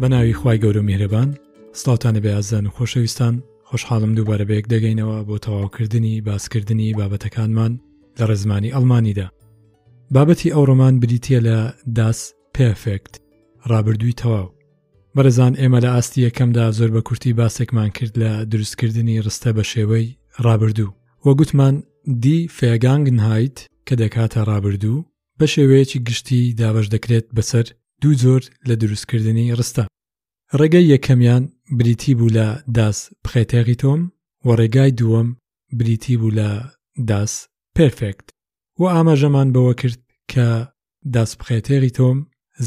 بەناوی خی گەورە میهرەبان سلااوانە بێ ئازان و خۆشەویستان خۆشحاڵم دووبارە بەیەک دەگەینەوە بۆ تەواوکردنی باسکردنی بابەتەکانمان لە ڕێزمانی ئەڵمانیدا بابەتی ئەو ڕۆمان بریتە لە داس پێرفێکت ڕابردووی تەواو بەرەزان ئێمە لە ئاستی یەکەمدا زۆر بە کورتی باسێکمان کرد لە دروستکردنی ڕستە بە شێوەی ڕابردوو وە گوتمان دی فێگانگ نهایت کە دەکاتە ڕابردوو بە شێوەیەکی گشتی دابش دەکرێت بەسەر دوو جۆر لە دروستکردنی ڕستە ڕێگەی یەکەمیان بریتی بوو لە داس بخێتێغی تۆم و ڕێگای دووەم بریتی بوو لە داس پرفێکت و ئاماژەمان بەوە کرد کە داس بخەتێری تۆم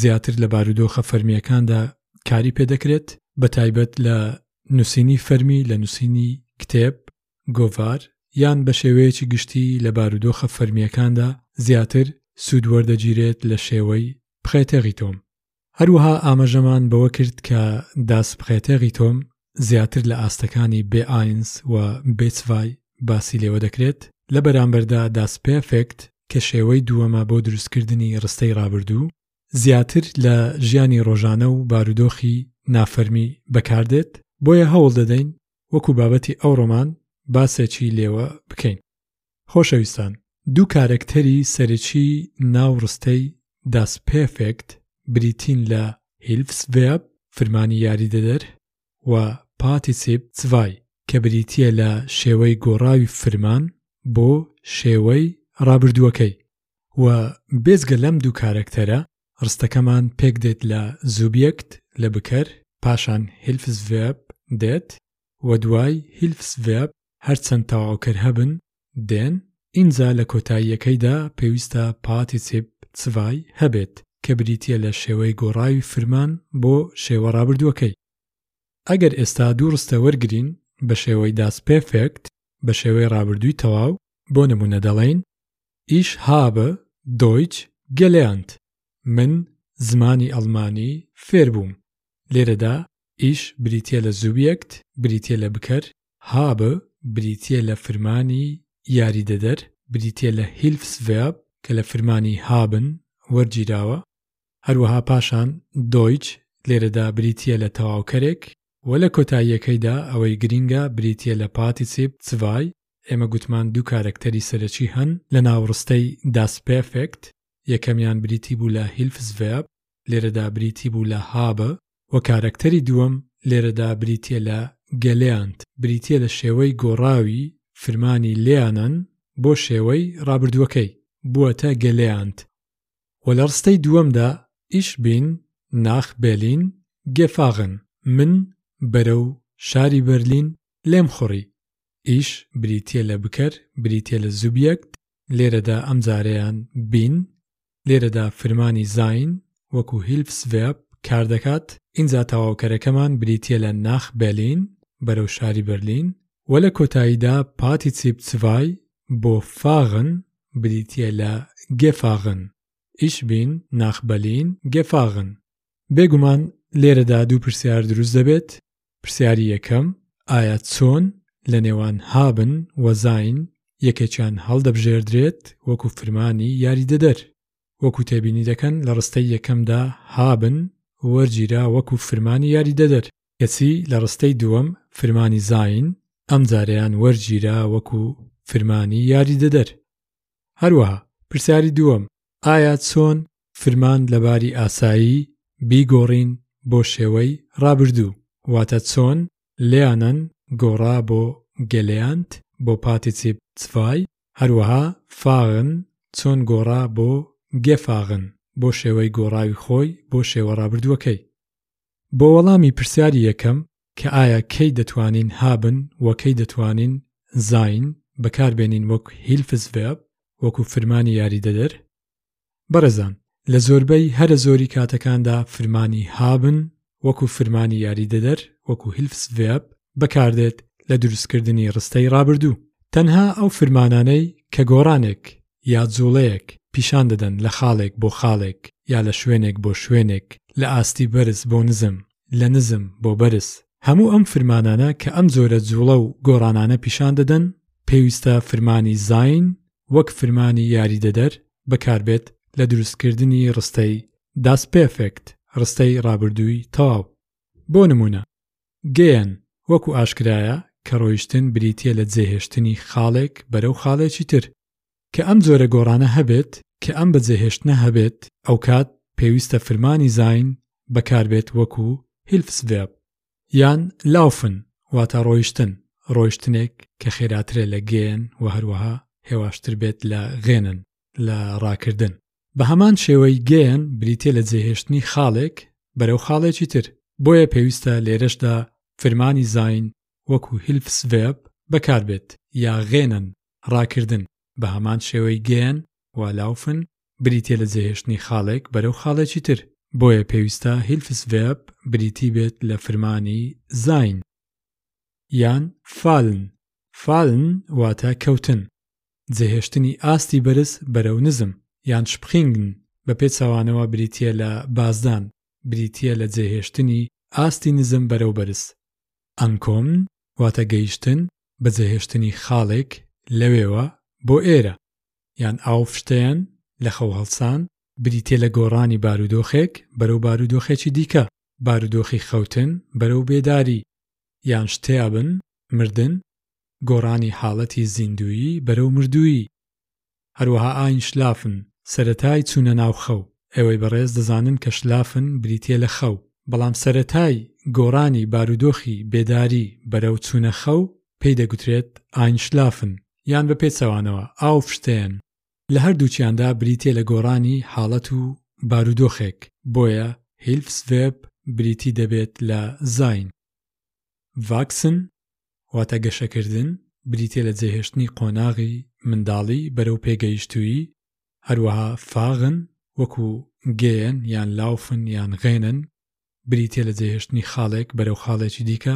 زیاتر لە بارودۆخە فەرمییەکاندا کاری پێدەکرێت بە تایبەت لە نووسینی فەرمی لە نووسینی کتێب گۆڤار یان بە شێوەیەکی گشتی لە بارودۆخە فەرمییەکاندا زیاتر سوود وەردەگیرێت لە شێوەی بخەتێری تۆم هەروەها ئاماژەمان بەوە کرد کە داس پخێتێغی تۆم زیاتر لە ئاستەکانی بێ ئاینس و بێچڤای باسی لێوە دەکرێت لە بەرامبەردا داس پێرفێکت کە شێوەی دووەمە بۆ دروستکردنی ڕستەی ڕابردوو زیاتر لە ژیانی ڕۆژانە و بارودۆخی نافەرمی بەکاردێت بۆیە هەوڵ دەدەین وەکو بابەتی ئەو ڕۆمان باسێکی لێوە بکەین. خۆشەویستان دوو کارەکتەری سەرەکی ناو ڕستەی Das Perfekt بریتین لە Hilfsverb فرمانی یاریدەدەر و Partizip Zwei کە بریتییە لە شێوەی گۆڕاوی فرمان بۆ شێوەی ڕابردووەکەی و بێجگە لەم دوو کارەکتەرە ڕستەکەمان پێکدێت لە Subjekt لە بکەر پاشان Hilfsverb دێت و دوای Hilfsverb هەرچەند تەواوکەر هەبن دێن، ئینجا لە کۆتاییەکەیدا پێویستە پارتیسیپ چڤای هەبێت کە بریتییە لە شێوەی گۆڕاوی فرمان بۆ شێوە ڕابردووەکەی. ئەگەر ئێستا دوو ڕستە وەرگرین بە شێوەی داسپێرفێکت بە شێوەی ڕابردووی تەواو، بۆ نموونە دەڵێین، ئیش هابە دۆیچ گەلێرنت، من زمانی ئەڵمانی فێربووم، لێرەدا ئیش بریتییە لە زوبیێکت، بریتییە لە بکەر، Habe، بریتییە لە فرمانی یاریدەدەر، بریتییە لە Hilfsverb کە لە فرمانی haben وەرگیراوە، هەروەها پاشان Deutsch لێرەدا بریتییە لە تەواوکەرێک و لە کۆتاییەکەیدا ئەوەی گرینگە بریتییە لە Partizip Zwei، ئێمە گوتمان دوو کارەکتەری سەرەکی هەن لە ناوڕستەی Das Perfekt، یەکەمیان بریتی بوو لە Hilfsverb، لێرەدا بریتی بوو لە Habe، و کارەکتەری دووەم لێرەدا بریتییە لە گەلیانت، بریتییە لە شێوەی گۆڕاوی فرمانی لیانان بۆ شێوەی ڕابردووەکەی، بووەتە گەلیانت، و لە ڕستەی دووەمدا ئیش بین ناخ بێلین گێفاغن، من بەرەو شاری بەرلین لێم خوڕی، ئیش بریتییە لە بکەر، بریتییە لە زوبیەکت، لێرەدا ئەم جارەیان بین لێرەدا فرمانی زاین وەکو هیلفس ڤێب کار دەکات ئینجا تەواوکەرەکەمان بریتیە لە ناخ بێلین بەرەو شاری بەرلین وە لە کۆتاییدا پاتیتسیب چڤای بۆ فاغن بریتیە لە گێفاغن ئیش بین ناخ بەلین گێفاغن بێگومان لێرەدا دوو پرسیار دروست دەبێت پرسیاری یەکەم، ئایا چۆن لە نێوان هابن و زاین یەکێکیان هەڵدەبژێردرێت وەکو فرمانی یاریدەدەر؟ وەکو تێبینی دەکەن لە ڕستەی یەکەمدا هابن وەرگیرا وەکو فرمانی یاریدەدەر، کەچی لە ڕستەی دووەم فرمانی زاین ئەمجارەیان وەرگیرا وەکو فرمانی یاریدەدەر. هەروەها پرسیاری دووەم، ئایا چۆن فرمان لە باری ئاسایی بیگۆڕین بۆ شێوەی ڕابردوو، واتە چۆن Leanan گۆڕا بۆ Gelernt بۆ پاتیسیپ زڤای، هەروەها Fahren چۆن گۆڕا بۆ Gefahren بۆ شێوەی گۆڕاوی خۆی بۆ شێوە ڕابردووەکەی. بۆ وەڵامی پرسیاری یەکەم کە ئایا کەی دەتوانین Haben و کەی دەتوانین Sein بەکاربێنین وەک Hilfsverb وەکو فرمانی یاریدەدەر، بەڕێزان لە زۆربەی هەرە زۆری کاتەکاندا فرمانی haben وەکو فرمانی یاریدەدەر وەکو Hilfsverb بەکاردێت لە دروستکردنی ڕستەی ڕابردوو تەنها ئەو فرمانانەی کە گۆڕانێک یا جوڵەیەک پیشان دەدەن لە خاڵێک بۆ خاڵێک یا لە شوێنێک بۆ شوێنێک لە ئاستی بەرز بۆ نزم لە نزم بۆ بەرز هەموو ئەم فرمانانە کە ئەم جۆرە جوڵە و گۆڕانانە پیشان دەدەن پێویستە فرمانی sein وەک فرمانی یاریدەدەر بەکاربێت لە دروستکردنی ڕستەی داسپێفێکت ڕستەی ڕابردووی تەواو. بۆ نموونە، گێن، وەکو ئاشکرایە کە ڕۆیشتن بریتییە لە جێهێشتنی خاڵێک بەرەو خاڵێکی تر. کە ئەم جۆرە گۆڕانە هەبێت، کە ئەم بەجێهێشتنە هەبێت، ئەوکات پێویستە فرمانی زاین بەکاربێت وەکو هیلفسڤێرب. یان لافن واتە ڕۆیشتن، ڕۆیشتنێک کە خێراترە لە گێن و هەروەها هێواشتر بێت لە غێنن، لە ڕاکردن. بە هەمان شێوەی گێن بریتییە لە جێهێشتنی خاڵێک بەرەو خاڵێکی تر، بۆیە پێویستە لێرەشدا فرمانی زاین وەکو Hilfsverb بەکاربێت، یا غێنن، ڕاکردن، بە هەمان شێوەی گێن و لافن بریتیە لە جێهێشتنی خاڵێک بەرەو خاڵێکی تر، بۆیە پێویستە Hilfsverb بریتی بێت لە فرمانی Sein یان Fallen، Fallen واتە کەوتن، جێهێشتنی ئاستی بەرز بەرەو نزم، یان Springen بە پێچەوانەوە بریتیە لە بازدان، بریتیە لە جێهێشتنی ئاستی نزم بەرەو بەرز. Ankommen واتە گەیشتن، بە جێهێشتنی خاڵێک لەوێوە بۆ ئێرە، یان ئاو فشتەیان لە خەو هەڵسان، بریتیە لە گۆڕانی بارودۆخێک بەرەو بارودۆخێکی دیکە، بارودۆخی خەوتن بەرەو بێداری، یان شتێابن، مردن، گۆڕانی حاڵەتی زیندوویی بەرەو مردوویی. هەروەها ئاینشلافن، سەرەتای چوونە ناو خەو، ئێوەی بەڕێز دەزانن کە شلافن بریتیە لە خەو، بەڵام سەرەتای گۆڕانی بارودۆخی بێداری بەرەو چوونە خەو پێی دەگوترێت ئاینشلافن، یان بە پێچەوانەوە ئاو فشتێن، لە هەردووکیاندا بریتییە لە گۆڕانی حاڵەت و بارودۆخێک، بۆیە Hilfsverb بریتی دەبێت لە Sein. Wachsen واتە گەشەکردن، بریتییە لە جێهێشتنی قۆناغی منداڵی بەرەو پێگەیشتوویی، هەروەها Fahren وەکو Gehen یان Laufen یان Rennen بریتییە لە جێهێشتنی خاڵێک بەرەو خاڵێکی دیکە،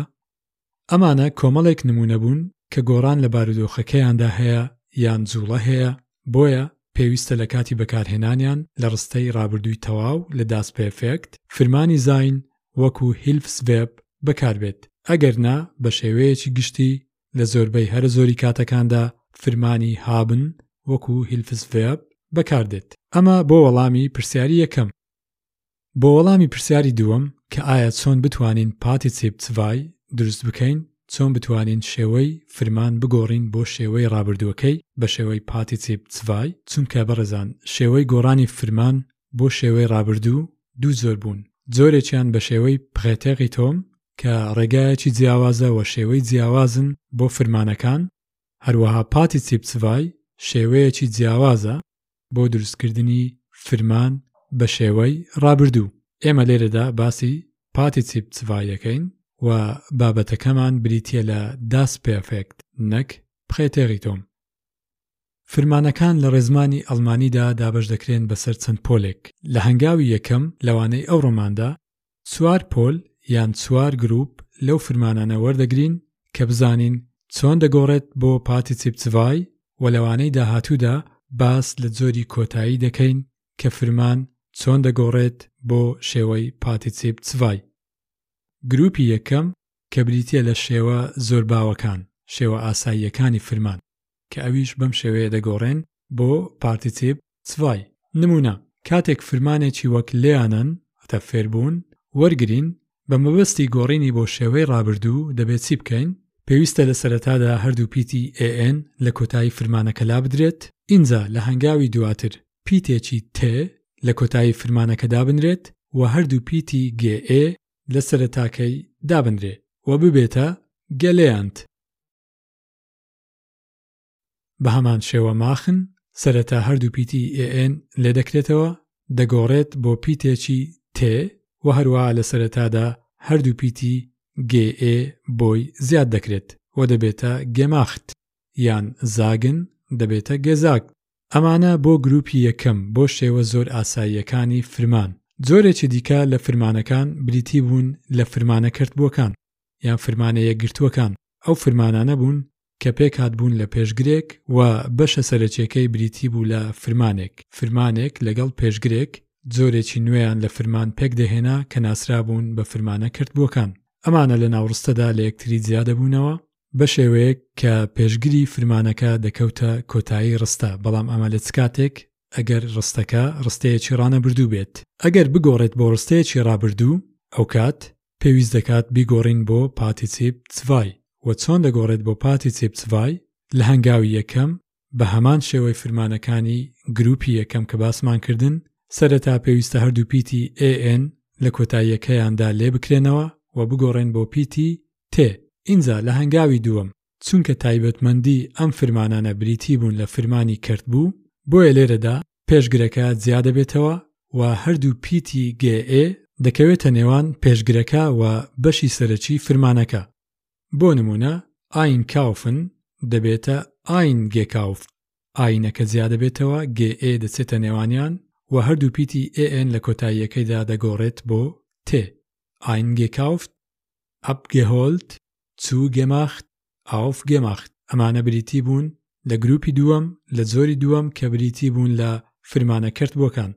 ئەمانە کۆمەڵێک نموونە بوون کە گۆڕان لە بارودۆخەکەیاندا هەیە یان جووڵە هەیە، بۆیە پێویستە لە کاتی بەکارهێنانیان لە ڕستەی ڕابردووی تەواو لە داسپێرفێکت، فرمانی زاین وەکو هیلفسڤێرب بەکاربێت، ئەگەرنا بە شێوەیەکی گشتی لە زۆربەی هەرە زۆری کاتەکاندا فرمانی هابن وەکو هیلفسڤێرب بەکاردێت. ئەمە بۆ وەڵامی پرسیاری یەکەم. بۆ وەڵامی پرسیاری دووەم کە ئایا چۆن بتوانین پاتیتیڤ تڤای دروست بکەین، چۆن بتوانین شێوەی فرمان بگۆڕین بۆ شێوەی ڕابردووەکەی بە شێوەی پاتیتیڤ تڤای، چونکە بەڕێزان شێوەی گۆڕانی فرمان بۆ شێوەی ڕابردوو دوو جۆر بوون، جۆرێکیان بە شێوەی پغێتێغیتۆم کە ڕێگایەکی جیاوازە وە شێوەی جیاوازن بۆ فرمانەکان، هەروەها پاتیتیڤ تڤای شێوەیەکی جیاوازە بۆ دروستکردنی فرمان بە شێوەی ڕابردوو. ئێمە لێرەدا باسی پاتیتیڤ چڤای دەکەین و بابەتەکەمان بریتییە لە داس پێرفێکت نەک پخێتێڕیتۆم. فرمانەکان لە ڕێزمانی ئەڵمانیدا دابەش دەکرێن بەسەر چەند پۆلێک. لە هەنگاوی یەکەم لەوانەی ئەو ڕۆماندا چوار پۆل یان چوار گرووپ لەو فرمانانە وەردەگرین کە بزانین چۆن دەگۆڕێت بۆ پاتیتیڤ چڤای و لەوانەی داهاتوودا باس لە جۆری کۆتایی دەکەین کە فرمان چۆن دەگۆڕێت بۆ شێوەی پاتیتیڤ چڤای. گرووپی یەکەم کە بریتییە لە شێوە زۆر باوەکان، شێوە ئاساییەکانی فرمان، کە ئەویش بەم شێوەیە دەگۆڕێن بۆ پارتیتیڤ سڤای، نموونە، کاتێک فرمانێکی وەک لێیانەن، واتە فێربوون، وەرگرین، بە مەبەستی گۆڕینی بۆ شێوەی ڕابردوو، دەبێت چی بکەین؟ پێویستە لە سەرەتادا هەردوو پیتی ئێ-ئێن لە کۆتایی فرمانەکە لابدرێت، ئینجا لە هەنگاوی دواتر پیتێکی تێ لە کۆتایی فرمانەکە دابنرێت و هەردوو پیتی گێ-ئێ لە سەرەتاکەی دابنرێ و ببێتە، گەلێیانت. بە هەمان شێوە ماخن سەرەتا هەردوو پیتی ئێن لێدەکرێتەوە دەگۆڕێت بۆ پیتێکی تێ و هەروا لە سەرەتادا هەردوو پیتی گێ ئێ بۆی زیاد دەکرێت و دەبێتە گێماخت یان زاگن دەبێتە گێزاگ. ئەمانە بۆ گروپی یەکەم بۆ شێوە زۆر ئاساییەکانی فرمان. جۆرێکی دیکە لە فرمانەکان بریتی بوون لە فرمانە کەرتبووەکان یان فرمانە یەکگرتووەکان ئەو فرمانانە بوون کە پێکهات بوون لە پێشگرێک و بەشە سەرەکیەکەی بریتی بوو لە فرمانێک، فرمانێک لەگەڵ پێشگرێک، جۆرێکی نوێیان لە فرمان پێکدەهێنا کە ناسرابوون بە فرمانە کەرتبووەکان. ئەمانە لە ناوڕستەدا لە یەکتری جیا دەبوونەوە بە شێوەیەک کە پێشگری فرمانەکە دەکەوتە کۆتایی ڕستە، بەڵام ئەمە لە چ کاتێک ئەگەر ڕستەکە ڕستەیەکی ڕانەبردوو بێت. ئەگەر بگۆڕێت بۆ ڕستەیەکی ڕابردوو ئەوکات پێویست دەکات بیگۆڕین بۆ پاتیسیب تڤای و چۆن دەگۆڕێت بۆ پاتیسیب تڤای لە هەنگاوی یەکەم بە هەمان شێوەی فرمانەکانی گرووپی یەکەم کە باسمان کردن سەرەتا پێویستە هەردوو پیتی AN لە کۆتاییەکەیاندا لێ بکرێنەوە و بگۆڕێن بۆ پیتی T ئینجا لە هەنگاوی دووەم چونکە تایبەتمەندی ئەم فرمانانە بریتی بوون لە فرمانی کەرت بوو، بۆیە لێرەدا پێشگرەکە جیا دەبێتەوە و هەردوو پیتی گێ-ئێ دەکەوێتە نێوان پێشگرەکە و بەشی سەرەکی فرمانەکە. بۆ نموونە، Einkaufen دەبێتە Eingekauft، ئاینەکە جیا دەبێتەوە، گێ-ئێ دەچێتە نێوانیان و هەردوو پیتی ئێ-ئێن لە کۆتاییەکەیدا دەگۆڕێت بۆ-تێ، Eingekauft، Abgeholt، Zu gemacht auf gemacht ئەمانە بریتی بوون لە گروپی دووەم لە جۆری دووەم کە بریتی بوون لە فرمانە کەرتبووەکان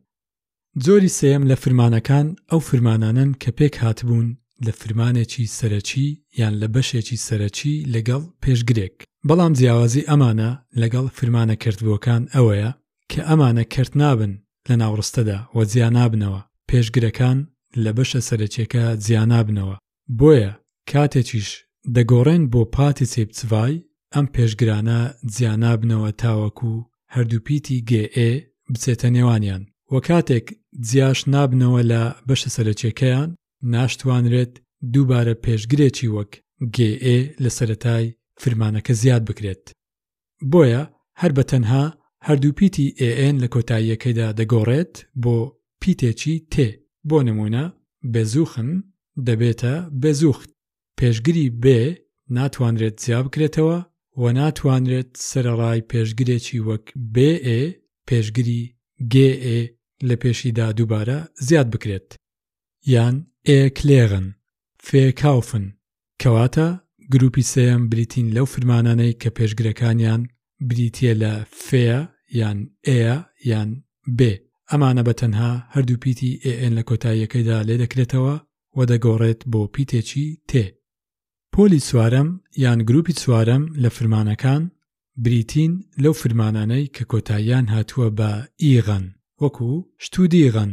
جۆری سێیەم لە فرمانەکان ئەو فرمانانەن کە پێک هاتبوون لە فرمانێکی سەرەکی یان لە بەشێکی سەرەکی لەگەڵ پێشگرێک بەڵام جیاوازی ئەمانە لەگەڵ فرمانە کەرتبووەکان ئەوەیە کە ئەمانە کەرت نابن لە ناوڕستەدا و جیا نابنەوە پێشگرەکان لە بەشە سەرەکیەکە جیا نابنەوە بۆیە کاتێکیش دەگۆڕێن بۆ پاتیسیپتڤای ئەم پێشگرانە جیانابنەوە تاوەکو هەردوو پیتی گێ ئێ بچێتە نێوانیان وە کاتێک جیاش نابنەوە لە بەشە سەرەکیەکەیان ناشتوانرێت دووبارە پێشگرێکی وەک گێ ئێ لە سەرەتای فرمانەکە زیاد بکرێت. بۆیە هەر بە تەنها هەردوو پیتی ئێ ئێن لە کۆتاییەکەیدا دەگۆڕێت بۆ پیتێکی تێ، بۆ نموونە، Besuchen دەبێتە Besucht، پێشگری بێ ناتوانرێت جیا بکرێتەوە و ناتوانرێت سەرەڕای پێشگرێکی وەک بێ ئێ پێشگری گێ ئێ لە پێشیدا دووبارە زیاد بکرێت. یان ئێکلێرن، فێرکاوفن، کەواتە گروپی سێیەم بریتین لەو فرمانانەی کە پێشگرەکانیان بریتییە لە فێە یان ئێە یان بێ، ئەمانە بە تەنها هەردوو پیتی ئێئن لە کۆتاییەکەیدا لێدەکرێتەوە و دەگۆڕێت بۆ پیتێکی تێ. پۆلی چوارەم یان گروپی چوارەم لە فرمانەکان بریتین لەو فرمانانەی کە کۆتاییان هاتووە بە ئیغن، وەکو شتودیغن،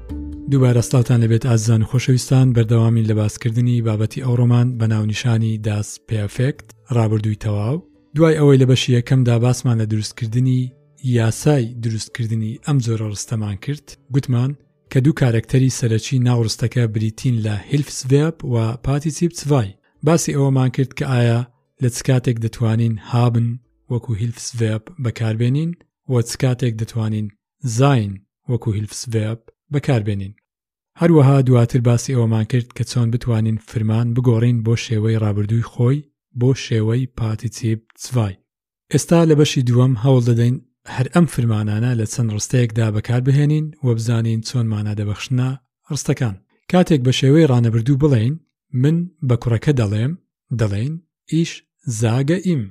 دووبارە سلااوان لەبێت ئازان و خۆشەویستان بەردەوامین لە باسکردنی بابەتی ئەو ڕۆمان بە ناونیشانی داس پێفێکت ڕابردووی تەواو دوای ئەوەی لە بەشی یەکەمدا باسمان لە دروستکردنی یاسای دروستکردنی ئەم جۆرە ڕستەمان کرد گوتمان کە دوو کارەکتەری سەرەکی ناوڕستەکە بریتین لە هیلفسڤێب و پاتی چیپسڤای باسی ئەوەمان کرد کە ئایا لە چ کاتێک دەتوانین هابن وەکو هیلفسڤێب بەکاربێنین و چ کاتێک دەتوانین زین، وەکو Hilfsverb، بەکاربێنین. هەروەها دواتر باسی ئەوەمان کرد کە چۆن بتوانین فرمان بگۆڕین بۆ شێوەی ڕابردووی خۆی بۆ شێوەی Partizip Zwei. ئێستا لە بەشی دووەم هەوڵ دەدەین هەر ئەم فرمانانە لە چەند ڕستەیەکدا بەکاربهێنین و بزانین چۆن مانا دەبەخشنە ڕستەکان. کاتێک بە شێوەی ڕانەبردوو بڵێین، من بە کوڕەکە دەڵێم، دەڵێین، Ich sage ihm.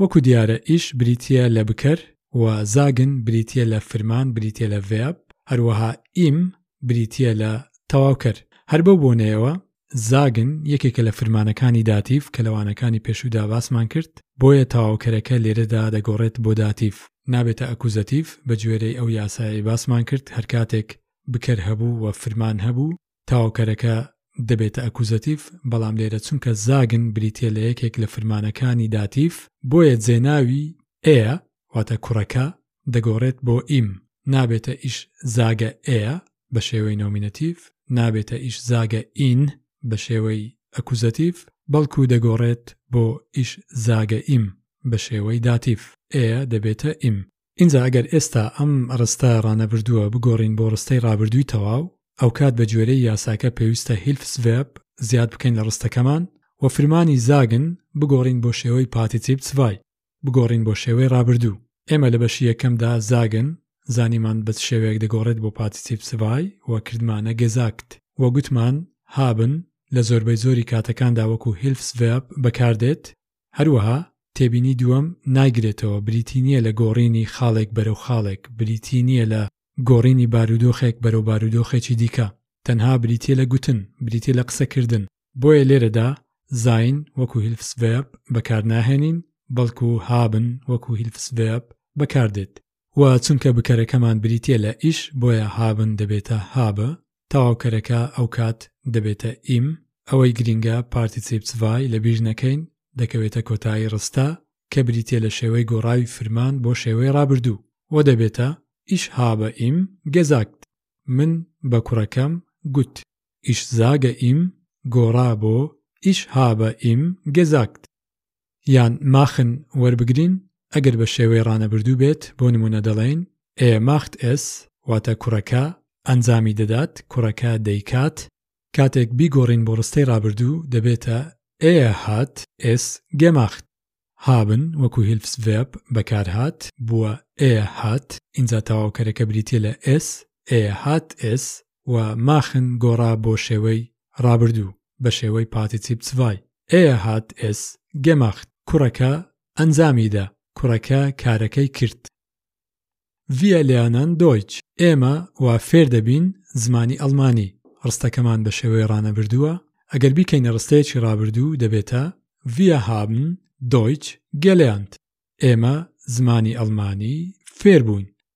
وەکو دیارە ئیش بریتییە لە بکەر و زاگن بریتییە لە فرمان بریتییە لە ڤێرب هەروەها ئیم بریتییە لە تەواوکەر هەر بەو بۆنەیەوە زاگن یەکێکە لە فرمانەکانی داتیڤ کە لە وانەکانی پێشوودا باسمان کرد بۆیە تەواوکەرەکە لێرەدا دەگۆڕێت بۆ داتیڤ نابێتە ئەکوزەتیڤ بەگوێرەی ئەو یاسایەی باسمان کرد هەرکاتێک بکەر هەبوو و فرمان هەبوو تاوکەرەکە دەبێتە ئەکوزەتیڤ، بەڵام لێرە چونکە زاگن بریتییە لە یەکێک لە فرمانەکانی داتیڤ، بۆیە جێناوی، ئێە، واتە کوڕەکە، دەگۆڕێت بۆ، ئیم، نابێتە، ئیش زاگە ئێە، بە شێوەی نۆمینەتیڤ، نابێتە، ئیش زاگە ئین، بە شێوەی ئەکوزەتیڤ، بەڵکو دەگۆڕێت بۆ، ئیش زاگە ئیم، بە شێوەی داتیڤ، ئێە دەبێتە، ئیم. ئینجا ئەگەر ئێستا ئەم ڕستە ڕانەبردووە بگۆڕین بۆ ڕستەی ڕابردووی تەواو، ئەوکات بە گوێرەی یاساکە پێویستە Hilfsverb زیاد بکەین لە ڕستەکەمان و فرمانی Sagen بگۆڕین بۆ شێوەی Partizip Zwei، بگۆڕین بۆ شێوەی ڕابردوو. ئێمە لە بەشی یەکەمدا Sagen زانیمان بە چ شێوەیەک دەگۆڕێت بۆ Partizip Zwei و کردمانە Gesagt و گوتمان Haben لە زۆربەی زۆری کاتەکاندا وەکوو Hilfsverb بەکاردێت، هەروەها تێبینی دووەم ناگرێتەوە، بریتی نییە لە گۆڕینی خاڵێک بەرەو خاڵێک، بریتی نییە لە گۆڕینی بارودۆخێک بەرەو بارودۆخێکی دیکە، تەنها بریتییە لە گوتن، بریتییە لە قسەکردن. بۆیە لێرەدا sein وەکو Hilfsverb بەکارناهێنین، بەڵکو haben وەکو Hilfsverb بەکاردێت، و چونکە بکەرەکەمان بریتیە لە ئیش بۆیە هابن دەبێتە هابء، تەواوکەرەکە ئەوکات دەبێتە یم، ئەوەی گرینگە پارتیسیپ چڤای لەبیر نەکەین، دەکەوێتە کۆتایی ڕستە کە بریتیە لە شێوەی گۆڕاوی فرمان بۆ شێوەی ڕابردوو و دەبێتە، ئیش هابء یم گێزاگت، من بە کوڕەکەم گوت، ئیش زاگء یم گۆڕا بۆ، ئیش هابء یم گێزاگت. یان ماخن وەربگرین ئەگەر بە شێوەی ڕانەبردوو بێت بۆ نموونە دەڵێین، Er macht es، واتە کوڕەکە ئەنجامی دەدات، کوڕەکە دەیکات. کاتێک بیگۆڕین بۆ ڕستەی ڕابردوو دەبێتە، Er hat es gemacht. Haben وەکوو Hilfsverb بەکارهات بووە، Er hat، ئینجا تەواوکەرەکە بریتییە لە es، Er hat es، و ماخن گۆڕا بۆ شێوەی ڕابردوو بە شێوەی پاتیتیب چڤای، ئێە هات ئێس گێماخت، کوڕەکە ئەنجامی دا، کوڕەکە کارەکەی کرد. ڤیە لێانان دۆیچ، ئێمە وا فێر دەبین زمانی ئەڵمانی، ڕستەکەمان بە شێوەی ڕانەبردووە، ئەگەر بیکەینە ڕستەیەکی ڕابردوو دەبێتە، ڤیە هابن دۆیچ گێلێانت، ئێمە زمانی ئەڵمانی فێر بووین.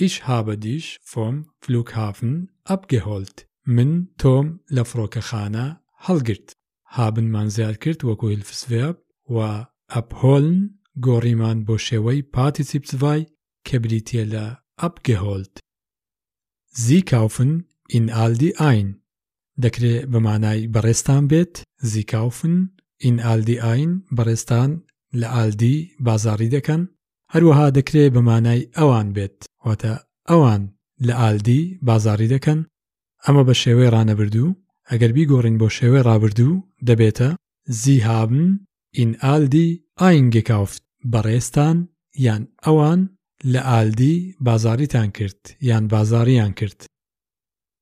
ئیش هابە دیش فۆم فلوگهافن ئەبگهۆلت، من تۆم لە فڕۆکەخانە هەڵگرت، هابنمان زیاد کرد وەکو هیلفسڤێرب و ئەبهۆلن گۆڕیمان بۆ شێوەی پارتیسیپزڤای کە بریتییە لە ئەبگهۆلت. زی کاوفن ئین ئال دی ئاین دەکرێ بە مانای بەڕێزتان بێت، زی کاوفن ئین ئال دی ئاین بەڕێزتان لە ئال دی بازاڕی دەکەن، هەروەها دەکرێ بە مانای ئەوان بێت، واتە ئەوان لە ئالدی بازاڕی دەکەن، ئەمە بە شێوەی ڕانەبردوو، ئەگەر بیگۆڕین بۆ شێوەی ڕابردوو دەبێتە، زی هابن ئین ئالدی ئاینگێکاوفت، بەڕێزتان یان ئەوان لە ئالدی بازاڕیتان کرد یان بازاڕیان کرد.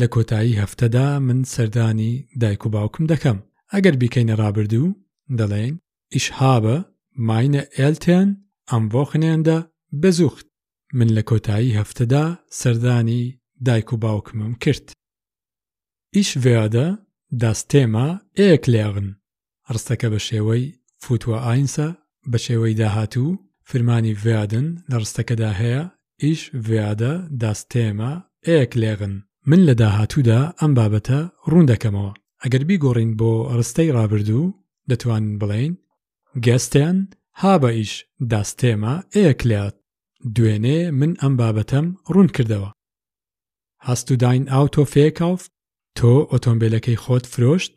لە کۆتایی هەفتەدا من سەردانی دایک و باوکم دەکەم ئەگەر بیکەینە ڕابردوو دەڵێین ئیش هابە ماینە ئێلتێن ئەم ڤۆخنێندە بێزوخت من لە کۆتایی هەفتەدا سەردانی دایک و باوکمم کرد ئیش ڤێادە داس تێما ئێکلێغن ڕستەکە بە شێوەی فوت وە ئاینسە، بە شێوەی داهاتوو، فرمانی ڤێادن لە ڕستەکەدا هەیە، ئیش ڤێادە داس تێمە ئێک لێغن. من لە داهاتوودا ئەم بابەتە ڕوون دەکەمەوە. ئەگەر بیگۆڕین بۆ ڕستەی ڕابردوو، دەتوانین بڵێین، گێستێن هابە ئیش داس تێمە ئێک لێات. دوێنێ من ئەم بابەتەم ڕوون کردەوە. هاست دو داین ئاوتۆ فێکاوفت؟ تۆ ئۆتۆمبێلەکەی خۆت فرۆشت؟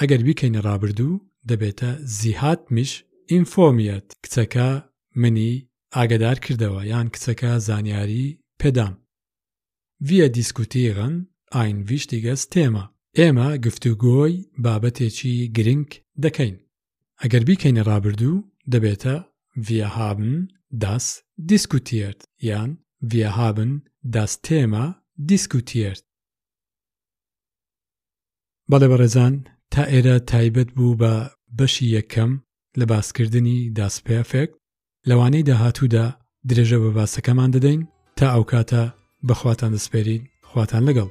ئەگەر بیکەینە ڕابردوو دەبێتە زیهات میش ئینفۆمیەت کچەکە منی ئاگەدار کردەوە یان کچەکە زانیاری پێدام ویە دیسکوتیغن ئاین ویشتیگەس تێما ئێمە گفتوگۆی بابەتێکی گرنگ دەکەین ئەگەر بیکەینە ڕابردوو دەبێتە ویە هابن داس دیسکوتیرت یان ویە هابن داس تێما دیسکوتیرت بەڵێ بەڕێزان تا ئێرە تایبەت بوو بە بەشی یەکەم لە باسکردنی داس پێفێک لەوانەی داهاتوودا درێژە بە باسەکەمان دەدەین تا ئەو کاتە بەخواتان دەسپێرین خواتان لەگەڵ